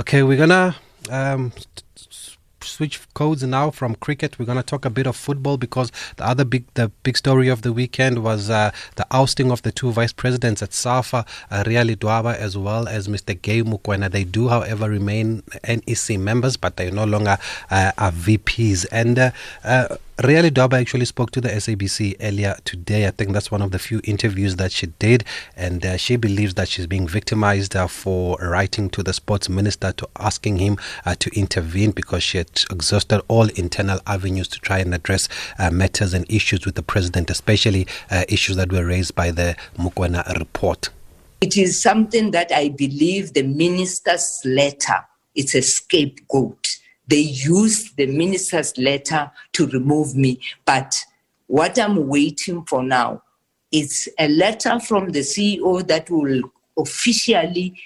Okay, we're gonna um, switch codes now from cricket. We're going to talk a bit of football because the other big the big story of the weekend was uh, the ousting of the two vice presidents at SAFA, uh, Ria Ledwaba as well as Mr. Gay Mokoena. They do, however, remain NEC members, but they no longer uh, are VPs. And uh, Ria Ledwaba actually spoke to the SABC earlier today. I think that's one of the few interviews that she did, and uh, she believes that she's being victimized uh, for writing to the sports minister to asking him uh, to intervene because she had exhausted all internal avenues to try and address uh, matters and issues with the president, especially uh, issues that were raised by the Mokoena report. It is something that I believe the minister's letter is a scapegoat they used the minister's letter to remove me. But what I'm waiting for now is a letter from the CEO that will officially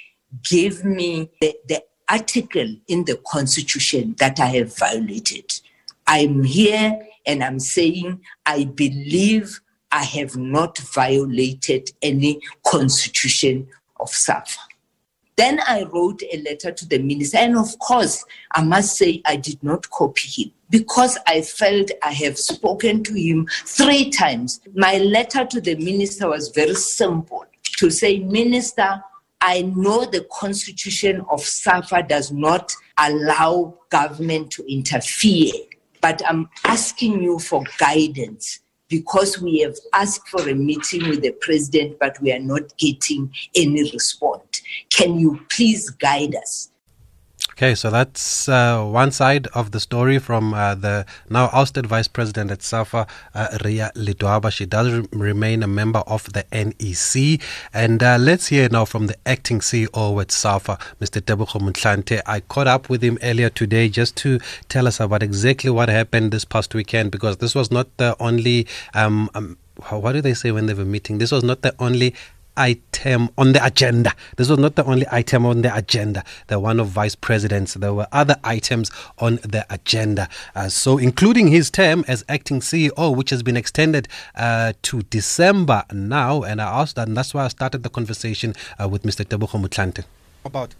give me the, the article in the constitution that I have violated. I'm here and I'm saying I believe I have not violated any constitution of SAFA. Then I wrote a letter to the minister. And of course, I must say I did not copy him because I felt I have spoken to him three times. My letter to the minister was very simple to say, Minister, I know the constitution of SAFA does not allow government to interfere, but I'm asking you for guidance because we have asked for a meeting with the president, but we are not getting any response. Can you please guide us? Okay, so that's uh, one side of the story from uh, the now ousted vice president at SAFA, uh, Ria Ledwaba. She does re- remain a member of the NEC. And uh, let's hear now from the acting CEO at SAFA, Mr. Tebogo Motlanthe. I caught up with him earlier today just to tell us about exactly what happened this past weekend because this was not the only. Um, um, what do they say when they a meeting? This was not the only item on the agenda. This was not the only item on the agenda, the one of vice presidents. There were other items on the agenda. Uh, so, including his term as acting CEO, which has been extended uh, to December now. And I asked that, and that's why I started the conversation uh, with Mr. Tebogo Motlanthe. About?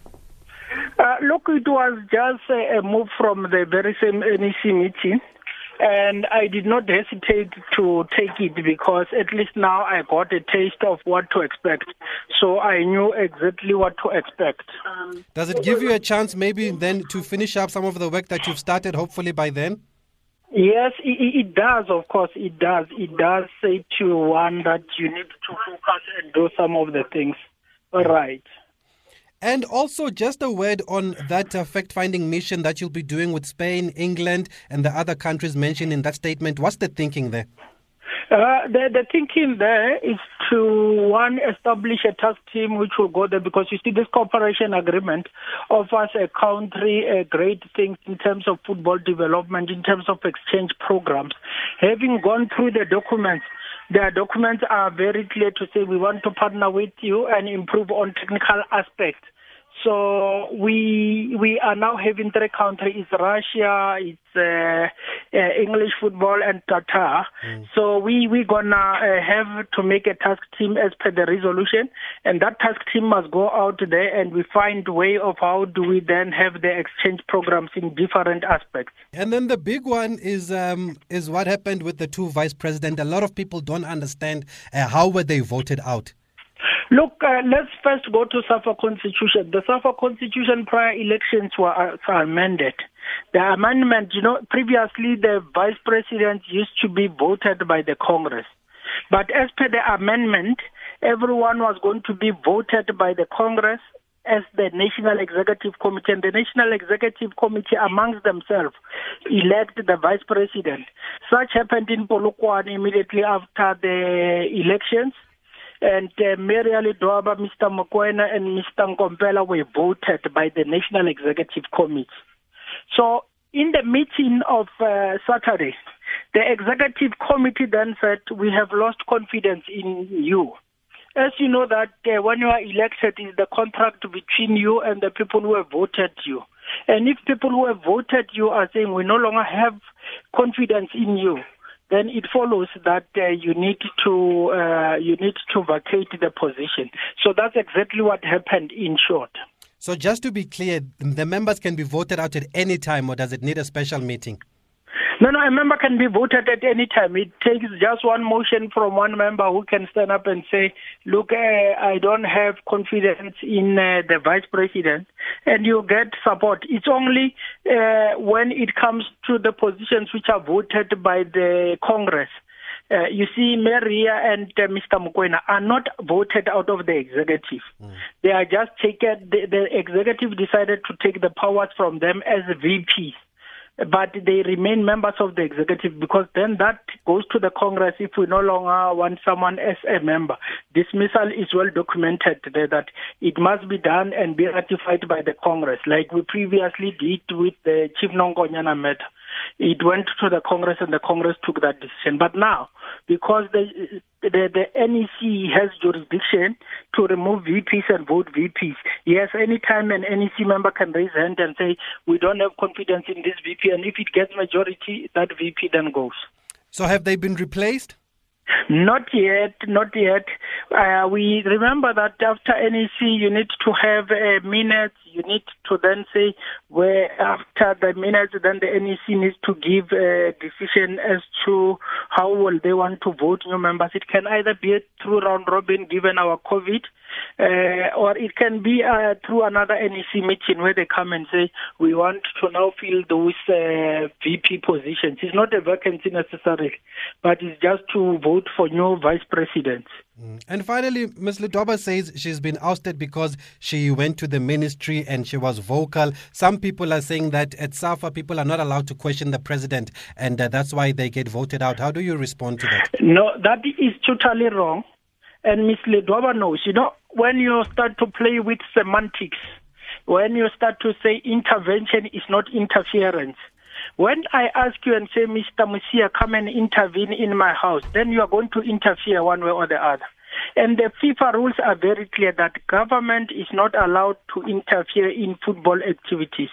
Uh, look, it was just a move from the very same NEC meeting and I did not hesitate to take it because at least now I got a taste of what to expect. So I knew exactly what to expect. Does it give you a chance maybe then to finish up some of the work that you've started, hopefully by then? Yes, it, it does, of course, it does. It does say to one that you need to focus and do some of the things. All right. And also, just a word on that uh, fact finding mission that you'll be doing with Spain, England, and the other countries mentioned in that statement. What's the thinking there? Uh, the, the thinking there is to one establish a task team which will go there because you see this cooperation agreement offers a country a great things in terms of football development, in terms of exchange programs. Having gone through the documents, the documents are very clear to say we want to partner with you and improve on technical aspects so we we are now having three countries: it's Russia, it's uh, uh, English football, and Qatar. Mm. So we we gonna uh, have to make a task team as per the resolution, and that task team must go out there and we find way of how do we then have the exchange programs in different aspects. And then the big one is um, is what happened with the two vice presidents. A lot of people don't understand uh, how were they voted out. Look, uh, let's first go to SAFA Constitution. The SAFA Constitution prior elections were uh, amended. The amendment, you know, previously the vice president used to be voted by the Congress. But as per the amendment, everyone was going to be voted by the Congress as the National Executive Committee, and the National Executive Committee amongst themselves elect the vice president. Such happened in Polokwane immediately after the elections and uh, Maria Ledwaba, Mr. Mokoena, and Mr. Nkompela were voted by the National Executive Committee. So, in the meeting of uh, Saturday, the Executive Committee then said, We have lost confidence in you. As you know that uh, when you are elected, is the contract between you and the people who have voted you. And if people who have voted you are saying we no longer have confidence in you, then it follows that uh, you need to uh, you need to vacate the position. So that's exactly what happened in short. So, just to be clear, the members can be voted out at any time, or does it need a special meeting? No, no, a member can be voted at any time. It takes just one motion from one member who can stand up and say, look, uh, I don't have confidence in uh, the vice president, and you get support. It's only uh, when it comes to the positions which are voted by the Congress uh, you see, Maria and uh, Mr. Mokoena are not voted out of the executive. Mm. They are just taken, the, the executive decided to take the powers from them as VPs but they remain members of the executive because then that goes to the Congress if we no longer want someone as a member. Dismissal is well documented there that it must be done and be ratified by the Congress, like we previously did with the Chief Nonkonyana matter. It went to the Congress and the Congress took that decision. But now, because the, the, the NEC has jurisdiction to remove VPs and vote VPs, yes, anytime an NEC member can raise hand and say, we don't have confidence in this VP, and if it gets majority, that VP then goes. So have they been replaced? Not yet, not yet. Uh, we remember that after NEC, you need to have a minute. You need to then say where after the minutes, then the NEC needs to give a decision as to how will they want to vote new members. It can either be through round robin, given our COVID, uh, or it can be uh, through another NEC meeting where they come and say we want to now fill those uh, VP positions. It's not a vacancy necessarily, but it's just to vote for new vice presidents. And finally, Ms. Ledwaba says she's been ousted because she went to the ministry and she was vocal. Some people are saying that at SAFA, people are not allowed to question the president, and uh, that's why they get voted out. How do you respond to that? No, that is totally wrong. And Ms. Ledwaba knows, you know, when you start to play with semantics, when you start to say intervention is not interference, when I ask you and say, Mr. Musia, come and intervene in my house, then you are going to interfere one way or the other. And the FIFA rules are very clear that government is not allowed to interfere in football activities.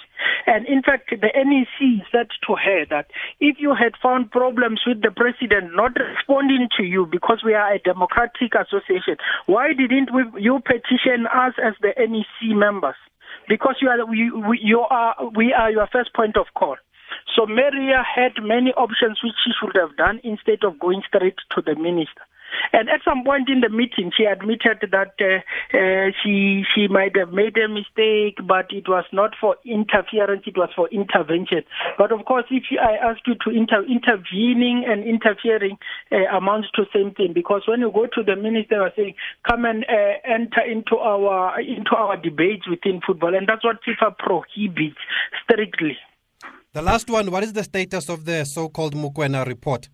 And in fact, the NEC said to her that if you had found problems with the president not responding to you because we are a democratic association, why didn't we, you petition us as the NEC members? Because you are, we, we, you are, we are your first point of call. So Maria had many options which she should have done instead of going straight to the minister. And at some point in the meeting, she admitted that uh, uh, she she might have made a mistake, but it was not for interference; it was for intervention. But of course, if I ask you to inter- intervening and interfering uh, amounts to same thing, because when you go to the minister, are saying, "Come and uh, enter into our into our debates within football," and that's what FIFA prohibits strictly. The last one, what is the status of the so-called Mokoena report?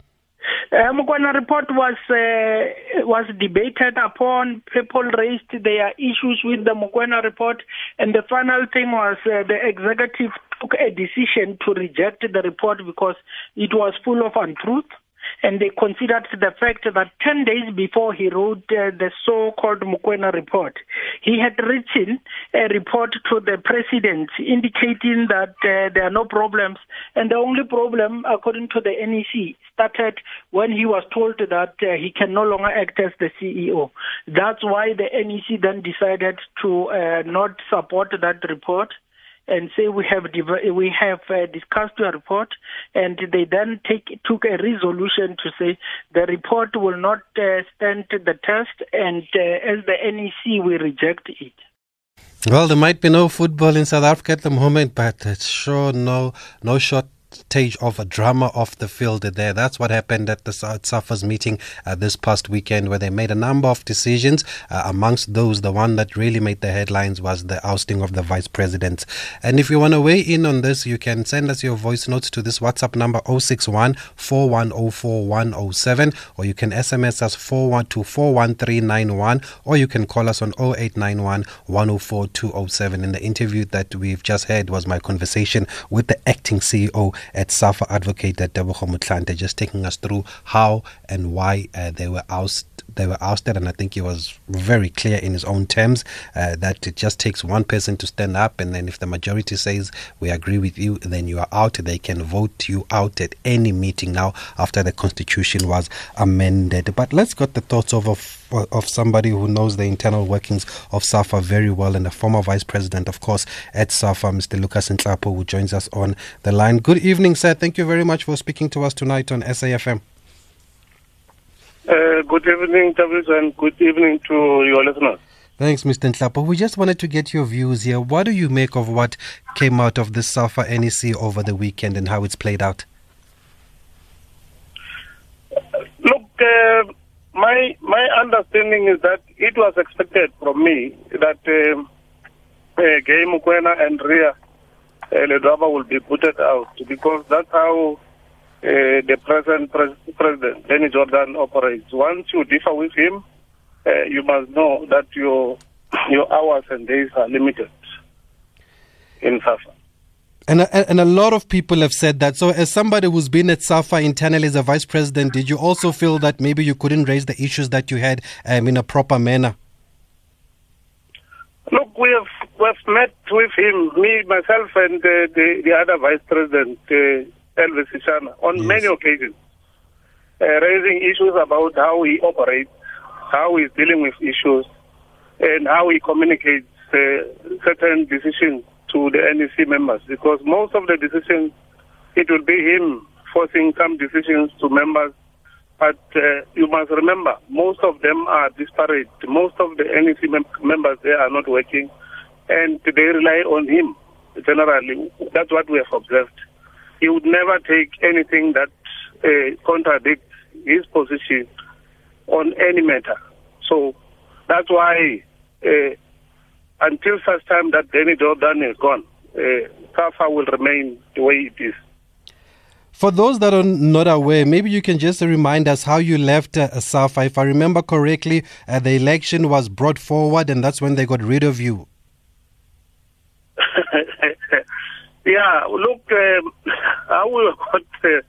Uh, Mokoena report was uh, was debated upon. People raised their issues with the Mokoena report, and the final thing was uh, the executive took a decision to reject the report because it was full of untruth and they considered the fact that 10 days before he wrote uh, the so-called Mokoena report, he had written a report to the president indicating that uh, there are no problems. And the only problem, according to the NEC, started when he was told that uh, he can no longer act as the CEO. That's why the NEC then decided to uh, not support that report and say we have we have uh, discussed your report, and they then take took a resolution to say the report will not uh, stand the test, and uh, as the NEC we reject it. Well, there might be no football in South Africa at the moment, but it's sure no no short stage of a drama off the field there. That's what happened at the SAFA's meeting uh, this past weekend, where they made a number of decisions. Uh, amongst those, the one that really made the headlines was the ousting of the vice president. And if you want to weigh in on this, you can send us your voice notes to this WhatsApp number 061 4104107, or you can SMS us 412 or you can call us on 0891 104 207. In the interview that we've just had was my conversation with the acting CEO at SAFA advocate Tebogo Motlanthe, just taking us through how and why uh, they were ousted. They were ousted, and I think he was very clear in his own terms uh, that it just takes one person to stand up, and then if the majority says we agree with you, then you are out. They can vote you out at any meeting now after the constitution was amended. But let's get the thoughts of of somebody who knows the internal workings of SAFA very well and a former vice president, of course, at SAFA, Mr. Lucas Nhlapo, who joins us on the line. Good evening, sir. Thank you very much for speaking to us tonight on SAFM. Uh, good evening, Tavis, and good evening to your listeners. Thanks, Mr. Nhlapo. We just wanted to get your views here. What do you make of what came out of the SAFA NEC over the weekend and how it's played out? Look, uh, my my understanding is that it was expected from me that um, uh, Gay Mokoena and Ria uh, Ledwaba will be put out because that's how uh, the present pres- president, Danny Jordaan, operates. Once you differ with him, uh, you must know that your your hours and days are limited in SAFA. And a, and a lot of people have said that. So, as somebody who's been at SAFA internally as a vice president, did you also feel that maybe you couldn't raise the issues that you had um, in a proper manner? Look, we have we've met with him, me, myself, and uh, the the other vice president, uh, Elvis Shishana, on Yes. many occasions, uh, raising issues about how he operates, how he's dealing with issues, and how he communicates uh, certain decisions to the NEC members. Because most of the decisions, it will be him forcing some decisions to members. But uh, you must remember, most of them are disparate. Most of the NEC mem- members there are not working, and they rely on him. Generally, that's what we have observed. He would never take anything that uh, contradicts his position on any matter. So that's why, uh, until such time that Danny Jordaan is gone, uh, SAFA will remain the way it is. For those that are not aware, maybe you can just remind us how you left uh, SAFA. If I remember correctly, uh, the election was brought forward, and that's when they got rid of you. yeah, look, um, we got uh,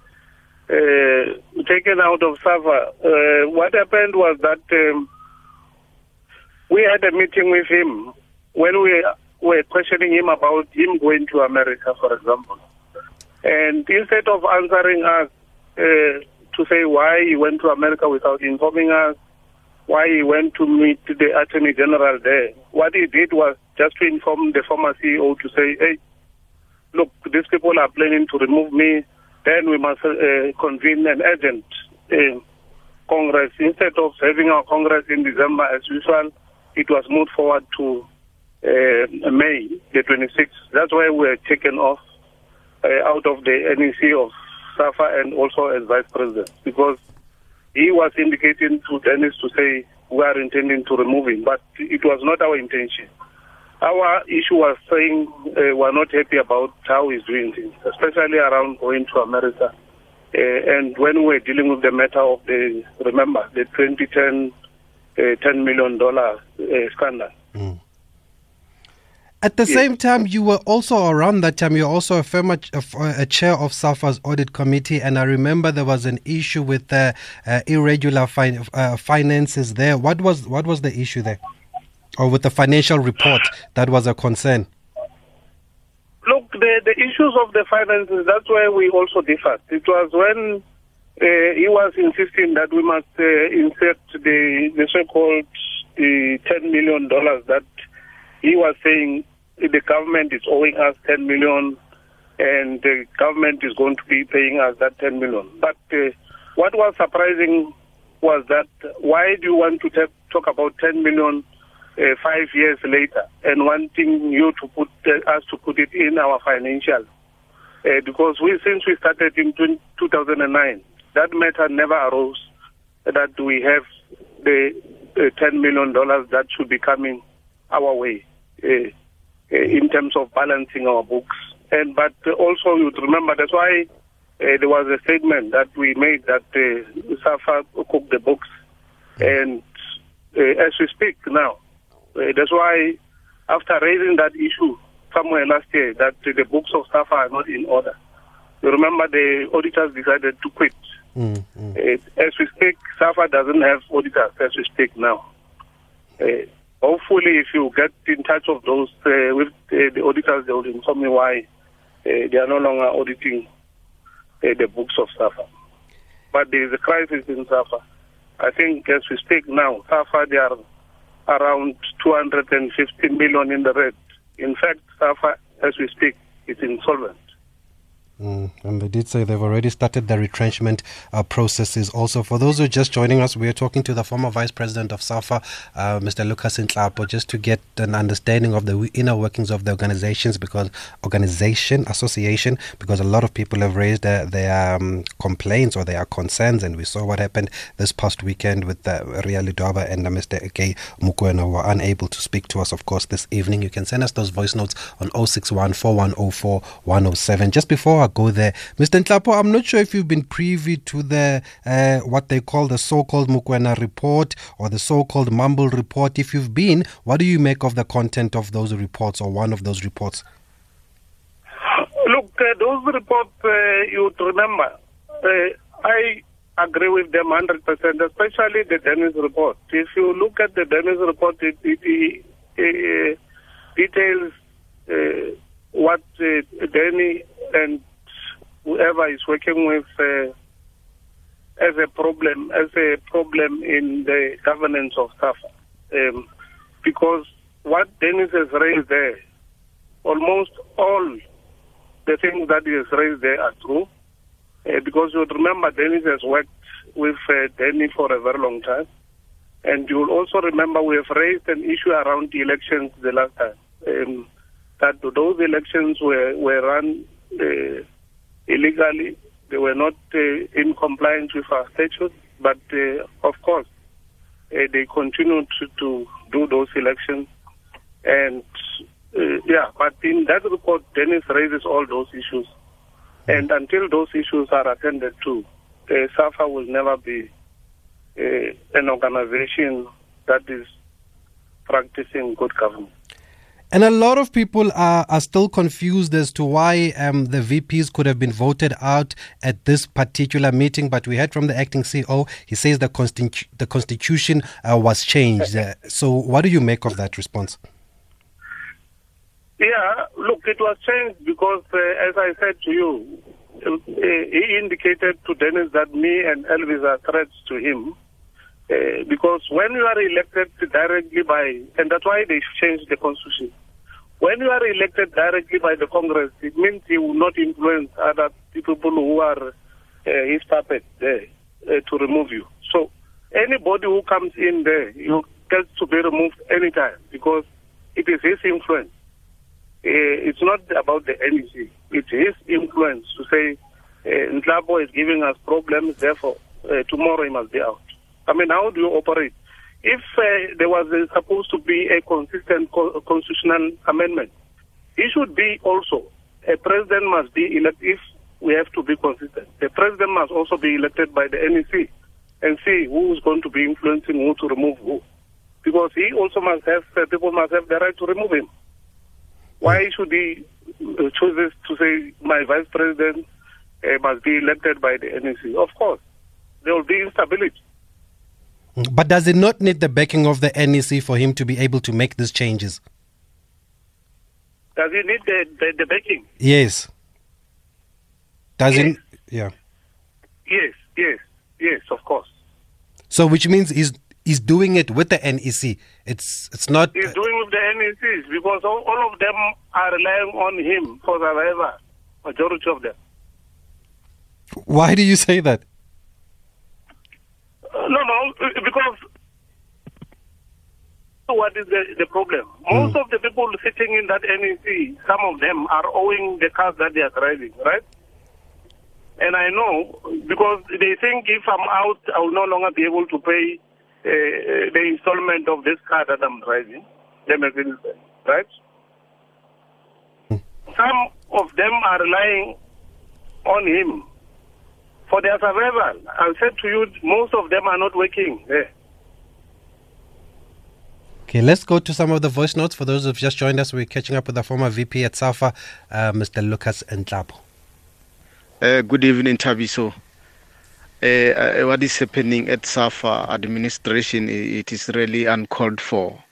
uh, taken out of SAFA. Uh, what happened was that um, we had a meeting with him when we were questioning him about him going to America, for example. And instead of answering us uh, to say why he went to America without informing us, why he went to meet the Attorney General there, what he did was just to inform the former CEO to say, hey, look, these people are planning to remove me, then we must uh, convene an urgent uh, Congress. Instead of having our Congress in December as usual, it was moved forward to uh, May the 26th. That's why we were taken off uh, out of the NEC of SAFA and also as vice president because he was indicating to Dennis to say we are intending to remove him, but it was not our intention. Our issue was saying uh, we're not happy about how he's doing things, especially around going to America. Uh, and when we were dealing with the matter of the, remember, the 2010 uh, $10 million uh, scandal. At the Yes. same time, you were also around that time. You're also a, a, a chair of SAFA's audit committee, and I remember there was an issue with uh, uh, irregular fin- uh, finances there. What was what was the issue there, or with the financial report that was a concern? Look, the, the issues of the finances, that's where we also differed. It was when uh, he was insisting that we must uh, insert the, the so-called the $10 million that he was saying the government is owing us 10 million and the government is going to be paying us that 10 million. But uh, what was surprising was that why do you want to ta- talk about 10 million uh, five years later and wanting you to put uh, us to put it in our financials? Uh, because we, since we started in 20, 2009, that matter never arose that we have the uh, 10 million dollars that should be coming our way uh, in terms of balancing our books. And but uh, also you would remember that's why uh, there was a statement that we made that uh, SAFA cooked the books, and uh, as we speak now, uh, that's why after raising that issue somewhere last year that uh, the books of SAFA are not in order. You remember the auditors decided to quit. Mm, mm. Uh, as we speak, SAFA doesn't have auditors as we speak now. Hopefully, if you get in touch of those uh, with uh, the auditors, they will inform me why uh, they are no longer auditing uh, the books of SAFA. But there is a crisis in SAFA, I think as we speak now, SAFA they are around 250 million in the red. In fact, SAFA, as we speak, is insolvent. Mm, and they did say they've already started the retrenchment uh, processes. Also, for those who are just joining us, we are talking to the former vice president of SAFA, uh, Mr. Lucas Nhlapo, just to get an understanding of the inner workings of the organizations, because organization association, because a lot of people have raised their, their um, complaints or their concerns, and we saw what happened this past weekend with uh, Ria Ledwaba and uh, Mr. Gay Mokoena, who were unable to speak to us, of course, this evening. You can send us those voice notes on 061 4104 107. Just before go there. Mr. Nhlapo, I'm not sure if you've been privy to the uh, what they call the so-called Mokoena report or the so-called Mumble report. If you've been, what do you make of the content of those reports or one of those reports? Look, uh, those reports, uh, you remember, uh, I agree with them 100%, especially the Dennis report. If you look at the Dennis report, it, it, it details uh, what uh, Danny and whoever is working with uh, as a problem, as a problem in the governance of SAFA. Um, because what Dennis has raised there, almost all the things that he has raised there are true. Uh, because you would remember Dennis has worked with uh, Danny for a very long time. And you will also remember we have raised an issue around the elections the last time. Um, that those elections were, were run uh, illegally. They were not uh, in compliance with our statutes, but uh, of course, uh, they continued to, to, do those elections. And uh, yeah, but in that report, Dennis raises all those issues. And until those issues are attended to, uh, SAFA will never be uh, an organization that is practicing good government. And a lot of people are, are still confused as to why um, the VPs could have been voted out at this particular meeting. But we heard from the acting CEO, he says the, constitu- the constitution uh, was changed. Uh, so, what do you make of that response? Yeah, look, it was changed because, uh, as I said to you, uh, he indicated to Dennis that me and Elvis are threats to him. Uh, because when you are elected directly by, and that's why they changed the constitution. When you are elected directly by the Congress, it means you will not influence other people who are uh, his puppet there uh, to remove you. So anybody who comes in there, you get to be removed anytime because it is his influence. Uh, it's not about the NEC. It's his influence to say uh, is giving us problems, therefore uh, tomorrow he must be out. I mean, how do you operate? If uh, there was supposed to be a consistent co- constitutional amendment, it should be also a president must be elected. If we have to be consistent, the president must also be elected by the NEC and see who is going to be influencing who to remove who, because he also must have uh, people must have the right to remove him. Why should he uh, chooses to say my vice president uh, must be elected by the NEC? Of course, there will be instability. But does it not need the backing of the NEC for him to be able to make these changes? Does he need the, the, the backing? Yes. Does Yes. it? Yeah. Yes, yes, yes, of course. So, which means he's he's doing it with the NEC. It's it's not. He's doing with the NECs because all, all of them are relying on him for survival, majority of them. Why do you say that? Uh, no, no, uh, because what is the, the problem? Most of the people sitting in that NEC, some of them are owing the cars that they are driving, right? And I know because they think if I'm out, I will no longer be able to pay uh, the installment of this car that I'm driving, the Mercedes, right? Some of them are relying on him for their survival. I said to you, most of them are not working there. Okay, let's go to some of the voice notes. For those who've just joined us, we're catching up with the former VP at SAFA, uh, Mr. Lucas Nhlapo. Uh, good evening, Thabiso. Uh, uh, what is happening at SAFA administration, it is really uncalled for.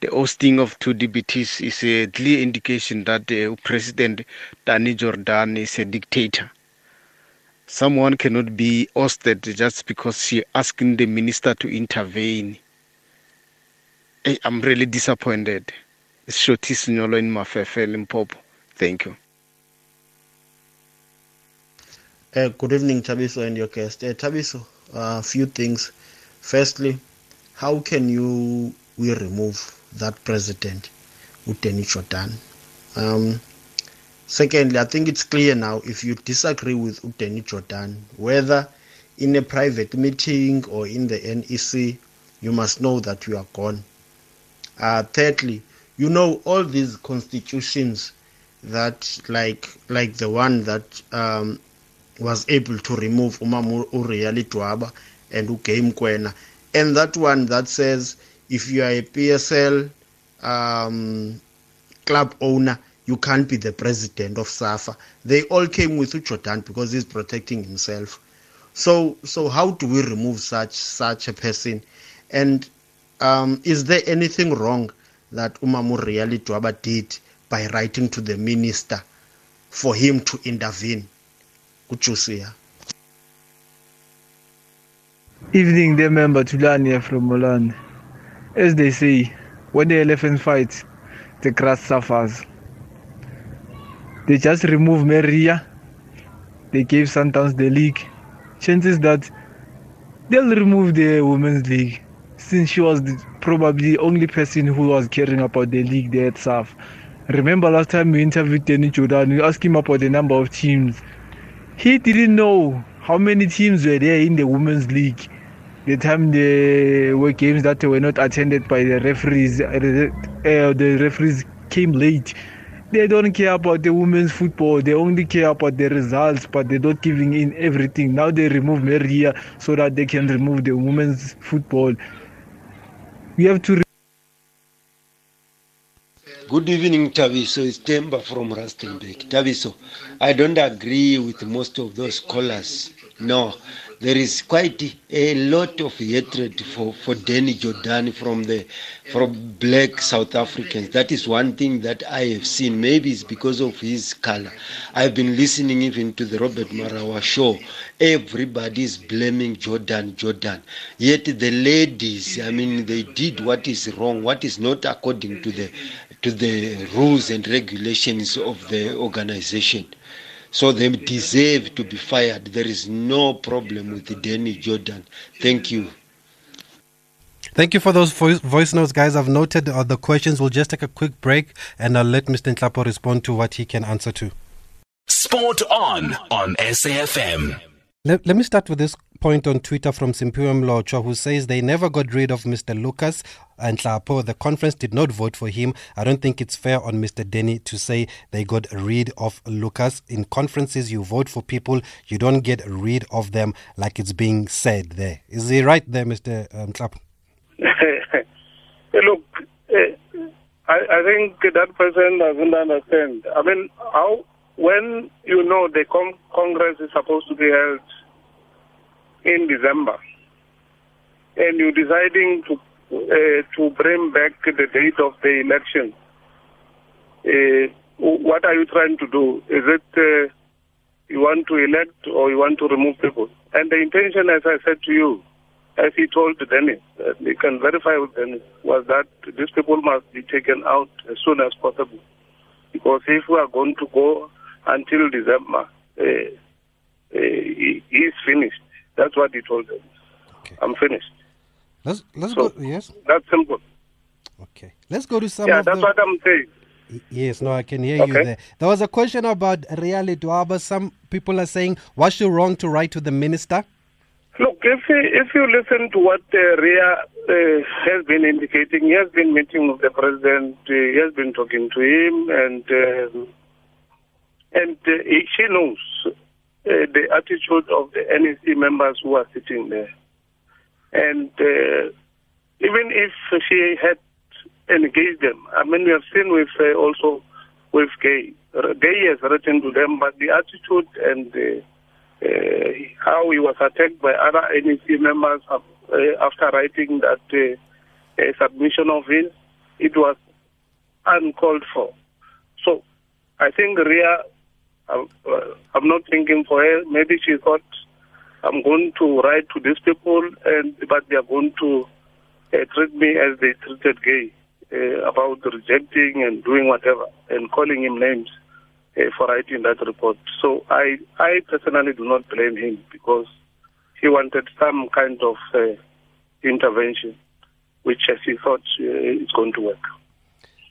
The hosting of two DBTs is a clear indication that uh, President Danny Jordaan is a dictator. Someone cannot be ousted just because she asking the minister to intervene. Hey, I'm really disappointed. It's in Limpopo. Thank you. Uh, good evening, Thabiso and your guest. Uh, Thabiso, a uh, few things. Firstly, how can you we remove that president, Uteni Chotan? Um, secondly, I think it's clear now if you disagree with Uteni Jordaan, whether in a private meeting or in the NEC, you must know that you are gone. Uh, thirdly, you know all these constitutions that like like the one that um, was able to remove Umam Uriali Dwaba and Ugame Kwena. And that one that says if you are a PSL um, club owner, you can't be the president of SAFA. They all came with Jordaan because he's protecting himself. So, so how do we remove such such a person? And um, is there anything wrong that Umamu Really Dwaba did by writing to the minister for him to intervene? Kuchusia. Evening, dear member Tulani from Molan. As they say, when the elephant fights, the grass suffers. They just removed Maria. They gave Sundowns the league. Chances that they'll remove the women's league since she was the, probably the only person who was caring about the league there at SAF. Remember last time we interviewed Danny Jordaan, we asked him about the number of teams. He didn't know how many teams were there in the women's league. The time there were games that were not attended by the referees, uh, the referees came late they don't care about the women's football. They only care about the results, but they're not giving in everything. Now they remove Maria so that they can remove the women's football. We have to. Good evening, Thabiso. It's Temba from Rustenburg. Thabiso, I don't agree with most of those callers. No, there is quite a lot of hatred for, for Danny Jordaan from the from black South Africans. That is one thing that I have seen. Maybe it's because of his color. I've been listening even to the Robert Marawa show. Everybody is blaming Jordaan, Jordaan. Yet the ladies, I mean, they did what is wrong, what is not according to the to the rules and regulations of the organization. So they deserve to be fired. There is no problem with Danny Jordaan. Thank you. Thank you for those voice, voice notes, guys. I've noted uh, the questions. We'll just take a quick break and I'll let Mr. Nhlapo respond to what he can answer to. Sport on on SAFM. Let, let me start with this point on Twitter from Simpiwe Mlocho, who says they never got rid of Mr. Lucas Nhlapo. The conference did not vote for him. I don't think it's fair on Mr. Denny to say they got rid of Lucas. In conferences, you vote for people, you don't get rid of them like it's being said there. Is he right there, Mr. Nhlapo? Look, uh, I, I think that person doesn't understand. I mean, how when you know the con- Congress is supposed to be held in December, and you're deciding to uh, to bring back the date of the election, uh, what are you trying to do? Is it uh, you want to elect or you want to remove people? And the intention, as I said to you, as he told Dennis, uh, you can verify with Dennis, was that these people must be taken out as soon as possible. Because if we are going to go until December, uh, uh, he, finished. That's what he told them. Okay. I'm finished. Let's let's so, go. Yes. That's simple. Okay. Let's go to some. Yeah, that's the... what I'm saying. Yes, no, I can hear okay. you there. There was a question about Ria Ledwaba. Some people are saying, was she wrong to write to the minister? Look, if you, if you listen to what uh, Ria uh, has been indicating, he has been meeting with the president, uh, he has been talking to him, and um, and uh, she knows uh, the attitude of the NEC members who are sitting there. And uh, even if she had engaged them, I mean, we have seen with uh, also with Gay. Gay has written to them, but the attitude and uh, how he was attacked by other NEC members uh, after writing that uh, submission of his, it was uncalled for. So I think Ria Uh, I'm not thinking for her. Maybe she thought I'm going to write to these people, and but they are going to uh, treat me as they treated Gay uh, about rejecting and doing whatever and calling him names uh, for writing that report. So I, I personally do not blame him because he wanted some kind of uh, intervention, which as he thought uh, is going to work.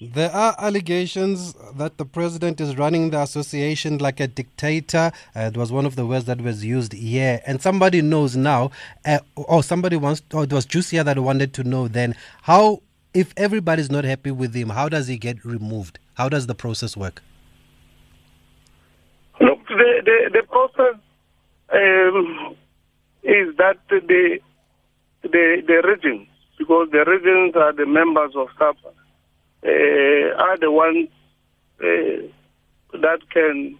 There are allegations that the president is running the association like a dictator. Uh, it was one of the words that was used here. And somebody knows now, uh, or somebody wants, or it was Jusia that wanted to know then, how, if everybody's not happy with him, how does he get removed? How does the process work? Look, the, the, the process um, is that the, the, the regions, because the regions are the members of SAFA, are the ones uh, that can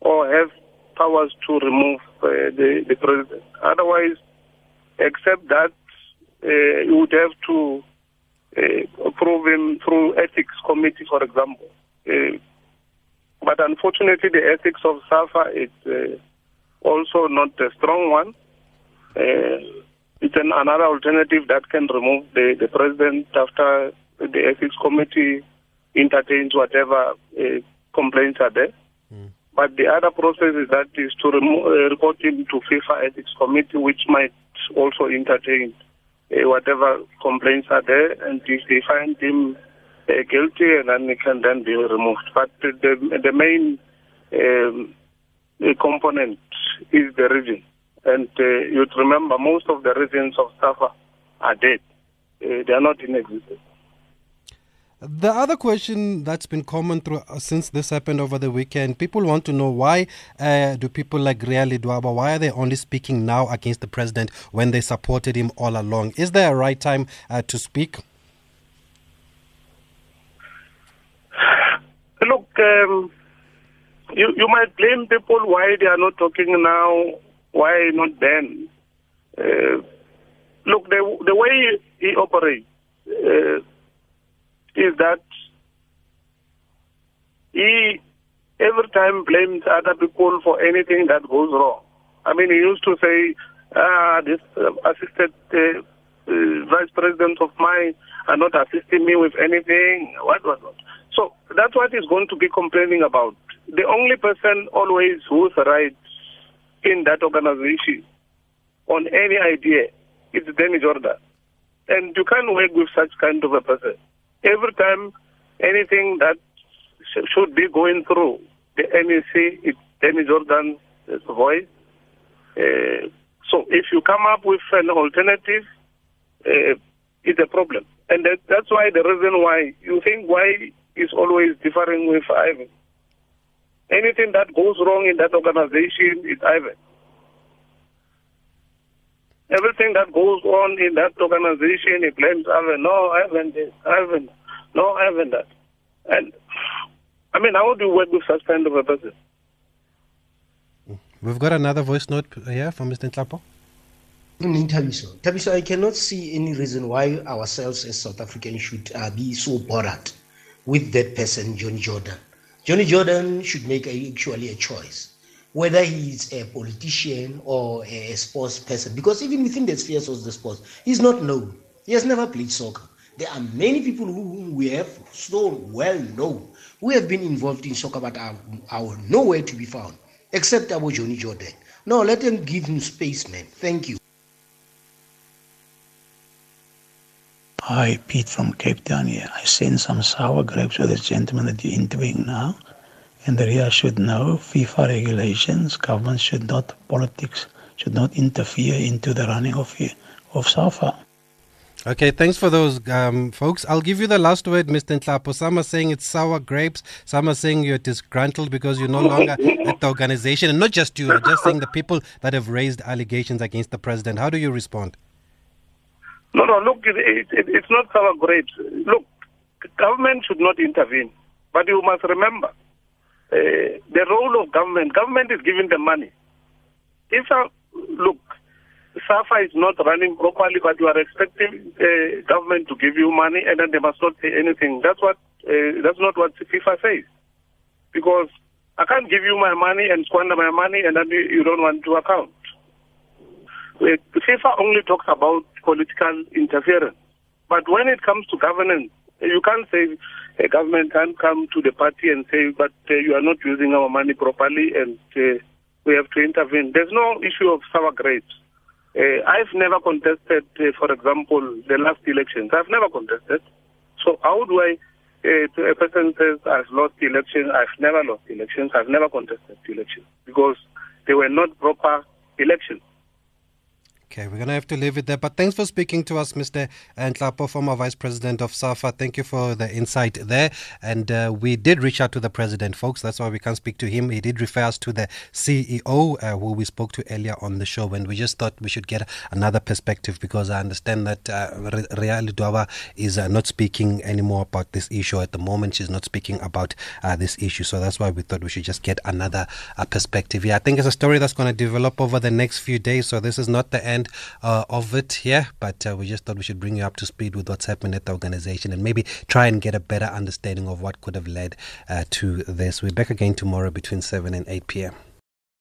or have powers to remove uh, the, the president. Otherwise, except that, uh, you would have to uh, approve him through ethics committee, for example. Uh, but unfortunately, the ethics of SAFA is uh, also not a strong one. Uh, it's an, another alternative that can remove the, the president after the ethics committee entertains whatever uh, complaints are there. Mm. But the other process is that is to remo- uh, report him to FIFA ethics committee, which might also entertain uh, whatever complaints are there, and if they find him uh, guilty, and then he can then be removed. But the the main um, component is the region, and uh, you'd remember most of the regions of Safa are dead; uh, they are not in existence. The other question that's been common through uh, since this happened over the weekend, people want to know why uh, do people like Ria Ledwaba, why are they only speaking now against the president when they supported him all along? Is there a right time uh, to speak? Look, um, you you might blame people why they are not talking now, why not then. Uh, look, the the way he operates uh, is that he every time blames other people for anything that goes wrong. I mean, he used to say, ah, this uh, assistant uh, uh, vice president of mine are not assisting me with anything, what, what. So that's what he's going to be complaining about. The only person always who's right in that organization on any idea is Danny Jordaan. And you can't work with such kind of a person. Every time anything that sh- should be going through the NEC, it's Danny Jordaan's voice. Uh, so if you come up with an alternative, uh, it's a problem. And that, that's why the reason why you think why is always differing with Ivan. Anything that goes wrong in that organization is Ivan. Everything that goes on in that organization, he blames Ivan. No, Ivan this, Ivan, no, Ivan that. And I mean, how do you work with such kind of a person? We've got another voice note here from Mr. Nhlapo. Evening, Thabiso. Thabiso, I cannot see any reason why ourselves as South Africans should uh, be so bothered with that person, Johnny Jordan. Johnny Jordan should make a, actually a choice, whether he's a politician or a sports person, because even within the spheres of the sports, he's not known. He has never played soccer. There are many people who we have so well known who have been involved in soccer but are, are nowhere to be found, except our Johnny Jordan. No, let them give him space, man. Thank you. Hi, Pete from Cape Town here. I sent some sour grapes with the gentleman that you're interviewing now. And the RIA should know FIFA regulations, government should not, politics should not interfere into the running of, of SAFA. Okay, thanks for those, um, folks. I'll give you the last word, Mr. Nhlapo. Some are saying it's sour grapes. Some are saying you're disgruntled because you're no longer at the organization. And not just you, I'm just saying the people that have raised allegations against the president. How do you respond? No, no, look, it, it, it, it's not sour grapes. Look, government should not intervene. But you must remember, uh, the role of government, government is giving the money. If, uh, look, SAFA is not running properly, but you are expecting uh, government to give you money and then they must not pay anything. That's what uh, that's not what FIFA says, because I can't give you my money and squander my money and then you don't want to account. FIFA only talks about political interference. But when it comes to governance, you can't say a government can come to the party and say, but uh, you are not using our money properly and uh, we have to intervene. There's no issue of sour grapes. Uh, I've never contested, uh, for example, the last elections. I've never contested. So how do I, uh, a person says I've lost elections, I've never lost elections, I've never contested elections because they were not proper elections. Okay, we're going to have to leave it there. But thanks for speaking to us, Mr. Nhlapo, former Vice President of SAFA. Thank you for the insight there. And uh, we did reach out to the President, folks. That's why we can't speak to him. He did refer us to the CEO, uh, who we spoke to earlier on the show. And we just thought we should get another perspective because I understand that uh, Ria Ledwaba is uh, not speaking anymore about this issue at the moment. She's not speaking about uh, this issue. So that's why we thought we should just get another uh, perspective. Yeah, I think it's a story that's going to develop over the next few days. So this is not the end end uh, of it here, but uh, we just thought we should bring you up to speed with what's happening at the organization and maybe try and get a better understanding of what could have led uh, to this. We're back again tomorrow between 7 and 8 p.m.